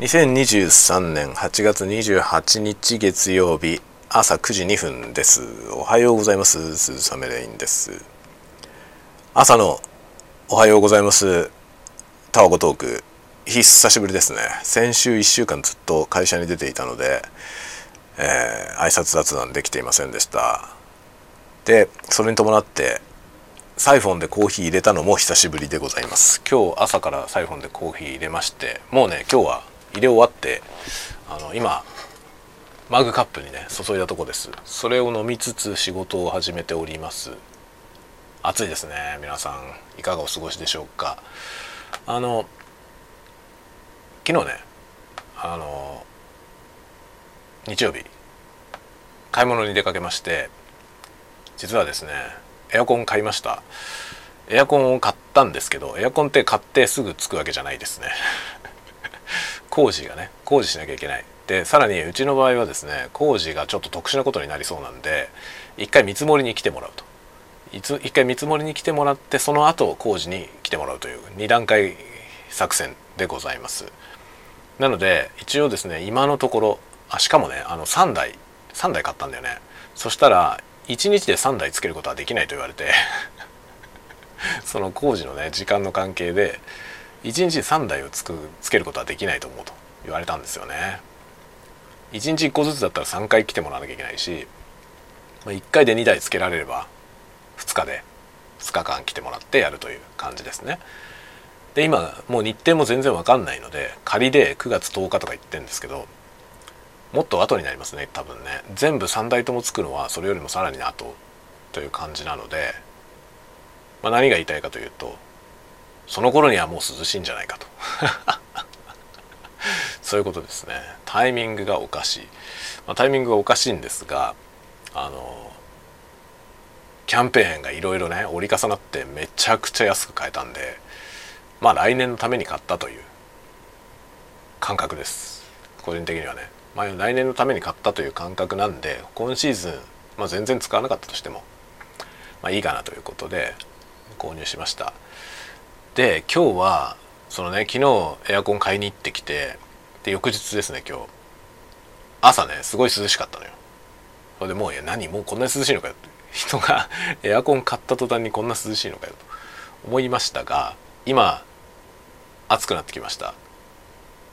2023年8月28日月曜日朝9時2分です。おはようございます。鈴雨レインです。朝のおはようございます。タワゴトーク。久しぶりですね。先週1週間ずっと会社に出ていたので、えー、挨拶雑談できていませんでした。でそれに伴ってサイフォンでコーヒー入れたのも久しぶりでございます。今日朝からサイフォンでコーヒー入れましてもうね今日は入れ終わってあの今マグカップにね注いだとこです。それを飲みつつ仕事を始めております。暑いですね皆さん。いかがお過ごしでしょうか。あの昨日ねあの日曜日買い物に出かけまして実はですねエアコン買いました。エアコンを買ったんですけどエアコンって買ってすぐつくわけじゃないですね。工事がね工事しなきゃいけない。でさらにうちの場合はですね工事がちょっと特殊なことになりそうなんで一回見積もりに来てもらうと。一回見積もりに来てもらってその後工事に来てもらうという2段階作戦でございます。なので一応ですね今のところあしかもねあの3台3台買ったんだよね。そしたら1日で3台つけることはできないと言われて その工事のね時間の関係で1日3台をつくつけることはできないと思うと言われたんですよね。1日1個ずつだったら3回来てもらわなきゃいけないし1回で2台つけられれば2日で2日間来てもらってやるという感じですね。で今もう日程も全然わかんないので仮で9月10日とか言ってるんですけどもっと後になりますね多分ね。全部3台ともつくのはそれよりもさらに後という感じなので、まあ、何が言いたいかというとその頃にはもう涼しいんじゃないかと。そういうことですね。タイミングがおかしい、まあ、タイミングがおかしいんですがあのキャンペーンがいろいろね折り重なってめちゃくちゃ安く買えたんでまあ来年のために買ったという感覚です。個人的にはね、まあ、来年のために買ったという感覚なんで今シーズン、まあ、全然使わなかったとしても、まあ、いいかなということで購入しました。で今日はそのね昨日エアコン買いに行ってきてで翌日ですね今日。朝ねすごい涼しかったのよ。それでもういや何？もうこんなに涼しいのかよ。って人が エアコン買った途端にこんな涼しいのかよと思いましたが今暑くなってきました。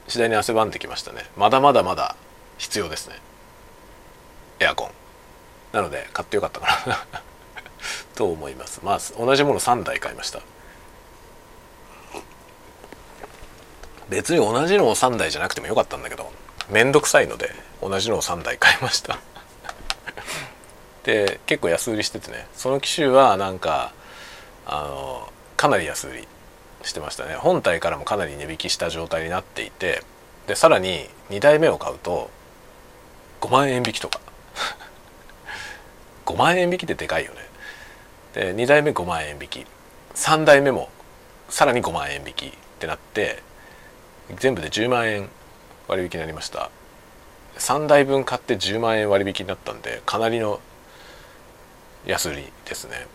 次第に汗ばんできましたね。まだまだまだ必要ですね。エアコン。なので買ってよかったかな。と思います。まあ同じもの3台買いました。別に同じのを3台じゃなくてもよかったんだけどめんどくさいので同じのを3台買いました。で結構安売りしててねその機種はなんかあのかなり安売りしてましたね。本体からもかなり値引きした状態になっていてでさらに2台目を買うと5万円引きとか。5万円引きってでかいよね。で2台目5万円引き。3台目もさらに5万円引きってなって全部で10万円割引になりました。3台分買って10万円割引になったんでかなりの安売りですね。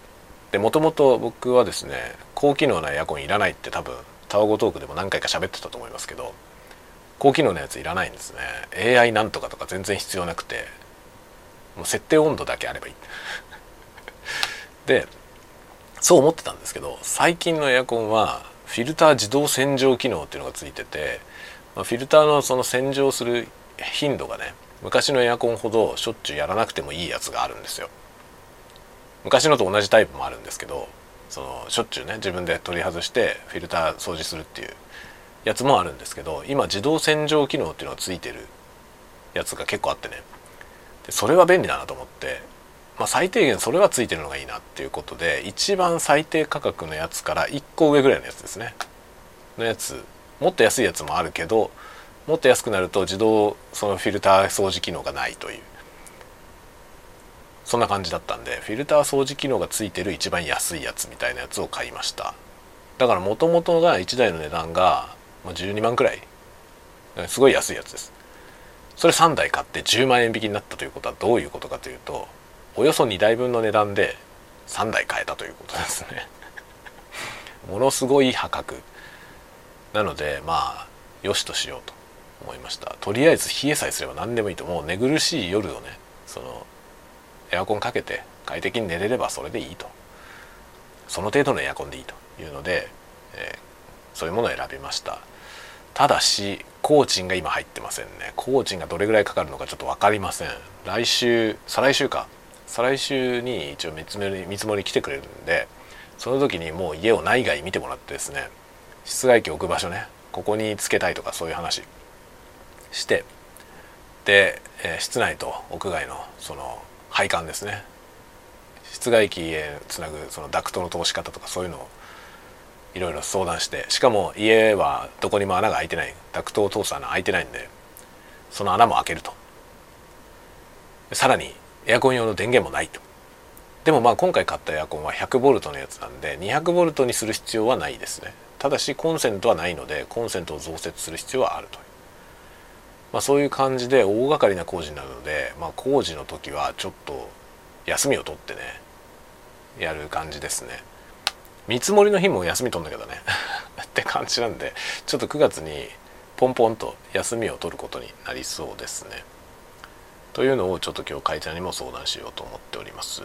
でもともと僕はですね高機能なエアコンいらないって多分タワゴトークでも何回か喋ってたと思いますけど高機能なやついらないんですね。AI なんとかとか全然必要なくてもう設定温度だけあればいい。でそう思ってたんですけど最近のエアコンはフィルター自動洗浄機能っていうのがついてて、まあ、フィルターのその洗浄する頻度がね昔のエアコンほどしょっちゅうやらなくてもいいやつがあるんですよ。昔のと同じタイプもあるんですけどそのしょっちゅうね自分で取り外してフィルター掃除するっていうやつもあるんですけど今自動洗浄機能っていうのがついてるやつが結構あってね。でそれは便利だなと思って、まあ、最低限それはついてるのがいいなっていうことで一番最低価格のやつから1個上ぐらいのやつですね。のやつもっと安いやつもあるけどもっと安くなると自動そのフィルター掃除機能がないという。そんな感じだったんでフィルター掃除機能がついてる一番安いやつみたいなやつを買いました。だからもともとが1台の値段が12万くらい。すごい安いやつです。それ3台買って10万円引きになったということはどういうことかというとおよそ2台分の値段で3台買えたということですね。ものすごい破格。なのでまあよしとしようと思いました。とりあえず冷えさえすれば何でもいいと。もう寝苦しい夜をねそのエアコンかけて快適に寝れればそれでいいと。その程度のエアコンでいいというので、えー、そういうものを選びました。ただし工賃が今入ってませんね。工賃がどれぐらいかかるのかちょっと分かりません。来週再来週か。再来週に一応見積もり見積もり来てくれるんでその時にもう家を内外見てもらってですね室外機置く場所ねここにつけたいとかそういう話してで、えー、室内と屋外のその配管ですね。室外機へつなぐそのダクトの通し方とかそういうのをいろいろ相談してしかも家はどこにも穴が開いてない。ダクトを通す穴開いてないんでその穴も開けると。さらにエアコン用の電源もないと。でもまあ今回買ったエアコンは 100V のやつなんで 200V にする必要はないですね。ただしコンセントはないのでコンセントを増設する必要はあるという、まあ、そういう感じで大掛かりな工事になるので、まあ、工事の時はちょっと休みを取ってねやる感じですね。見積もりの日も休み取んだけどね。って感じなんでちょっと9月にポンポンと休みを取ることになりそうですね。というのをちょっと今日会社にも相談しようと思っております。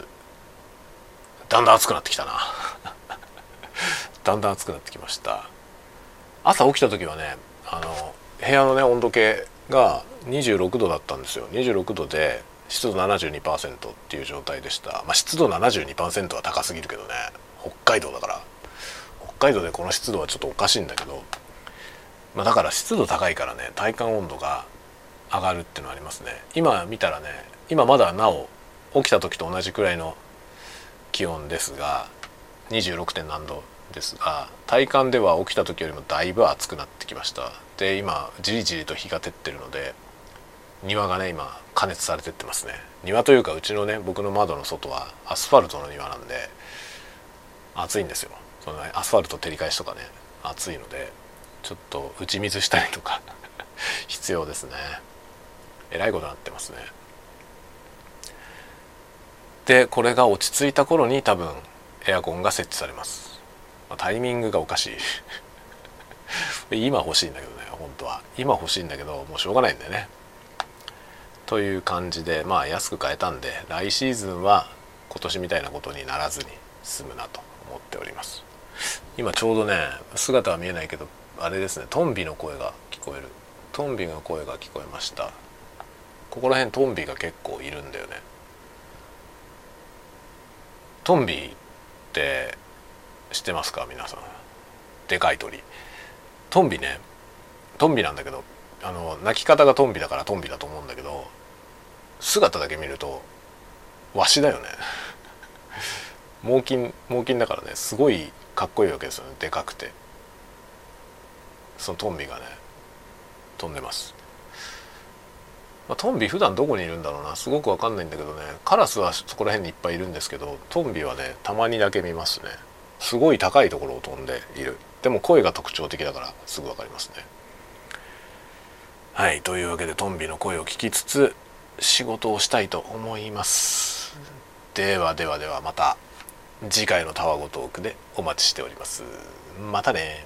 だんだん暑くなってきたな。だんだん暑くなってきました。朝起きた時はねあの部屋のね温度計が26度だったんですよ。26度で湿度72%っていう状態でした。まあ湿度72%は高すぎるけどね。北海道だから。北海道でこの湿度はちょっとおかしいんだけど、まあ、だから湿度高いからね体感温度が上がるっていうのはありますね。今見たらね今まだなお起きた時と同じくらいの気温ですが 26. 点何度ですが体感では起きた時よりもだいぶ暑くなってきました。で今じりじりと日が照ってるので庭がね今加熱されてってますね。庭というかうちのね僕の窓の外はアスファルトの庭なんで暑いんですよ。その、ね、アスファルト照り返しとかね暑いのでちょっと打ち水したりとか 必要ですね。えらいことになってますね。でこれが落ち着いた頃に多分エアコンが設置されます、ま、タイミングがおかしい。今欲しいんだけどね本当は。今欲しいんだけどもうしょうがないんだよね。という感じでまあ安く買えたんで来シーズンは今年みたいなことにならずに済むなと思っております。今ちょうどね姿は見えないけどあれですねトンビの声が聞こえる。トンビの声が聞こえました。ここら辺トンビが結構いるんだよね。トンビって知ってますか？皆さん。でかい鳥。トンビねトンビなんだけどあの鳴き方がトンビだからトンビだと思うんだけど姿だけ見るとワシだよね。猛禽猛禽だからねすごいかっこいいわけですよね。でかくて。そのトンビがね飛んでます。まあ、トンビ普段どこにいるんだろうな。すごく分かんないんだけどね。カラスはそこら辺にいっぱいいるんですけどトンビはねたまにだけ見ますね。すごい高いところを飛んでいる。でも声が特徴的だからすぐ分かりますね。はいというわけでトンビの声を聞きつつ仕事をしたいと思います。ではではではまた次回のタワゴトークでお待ちしております。またね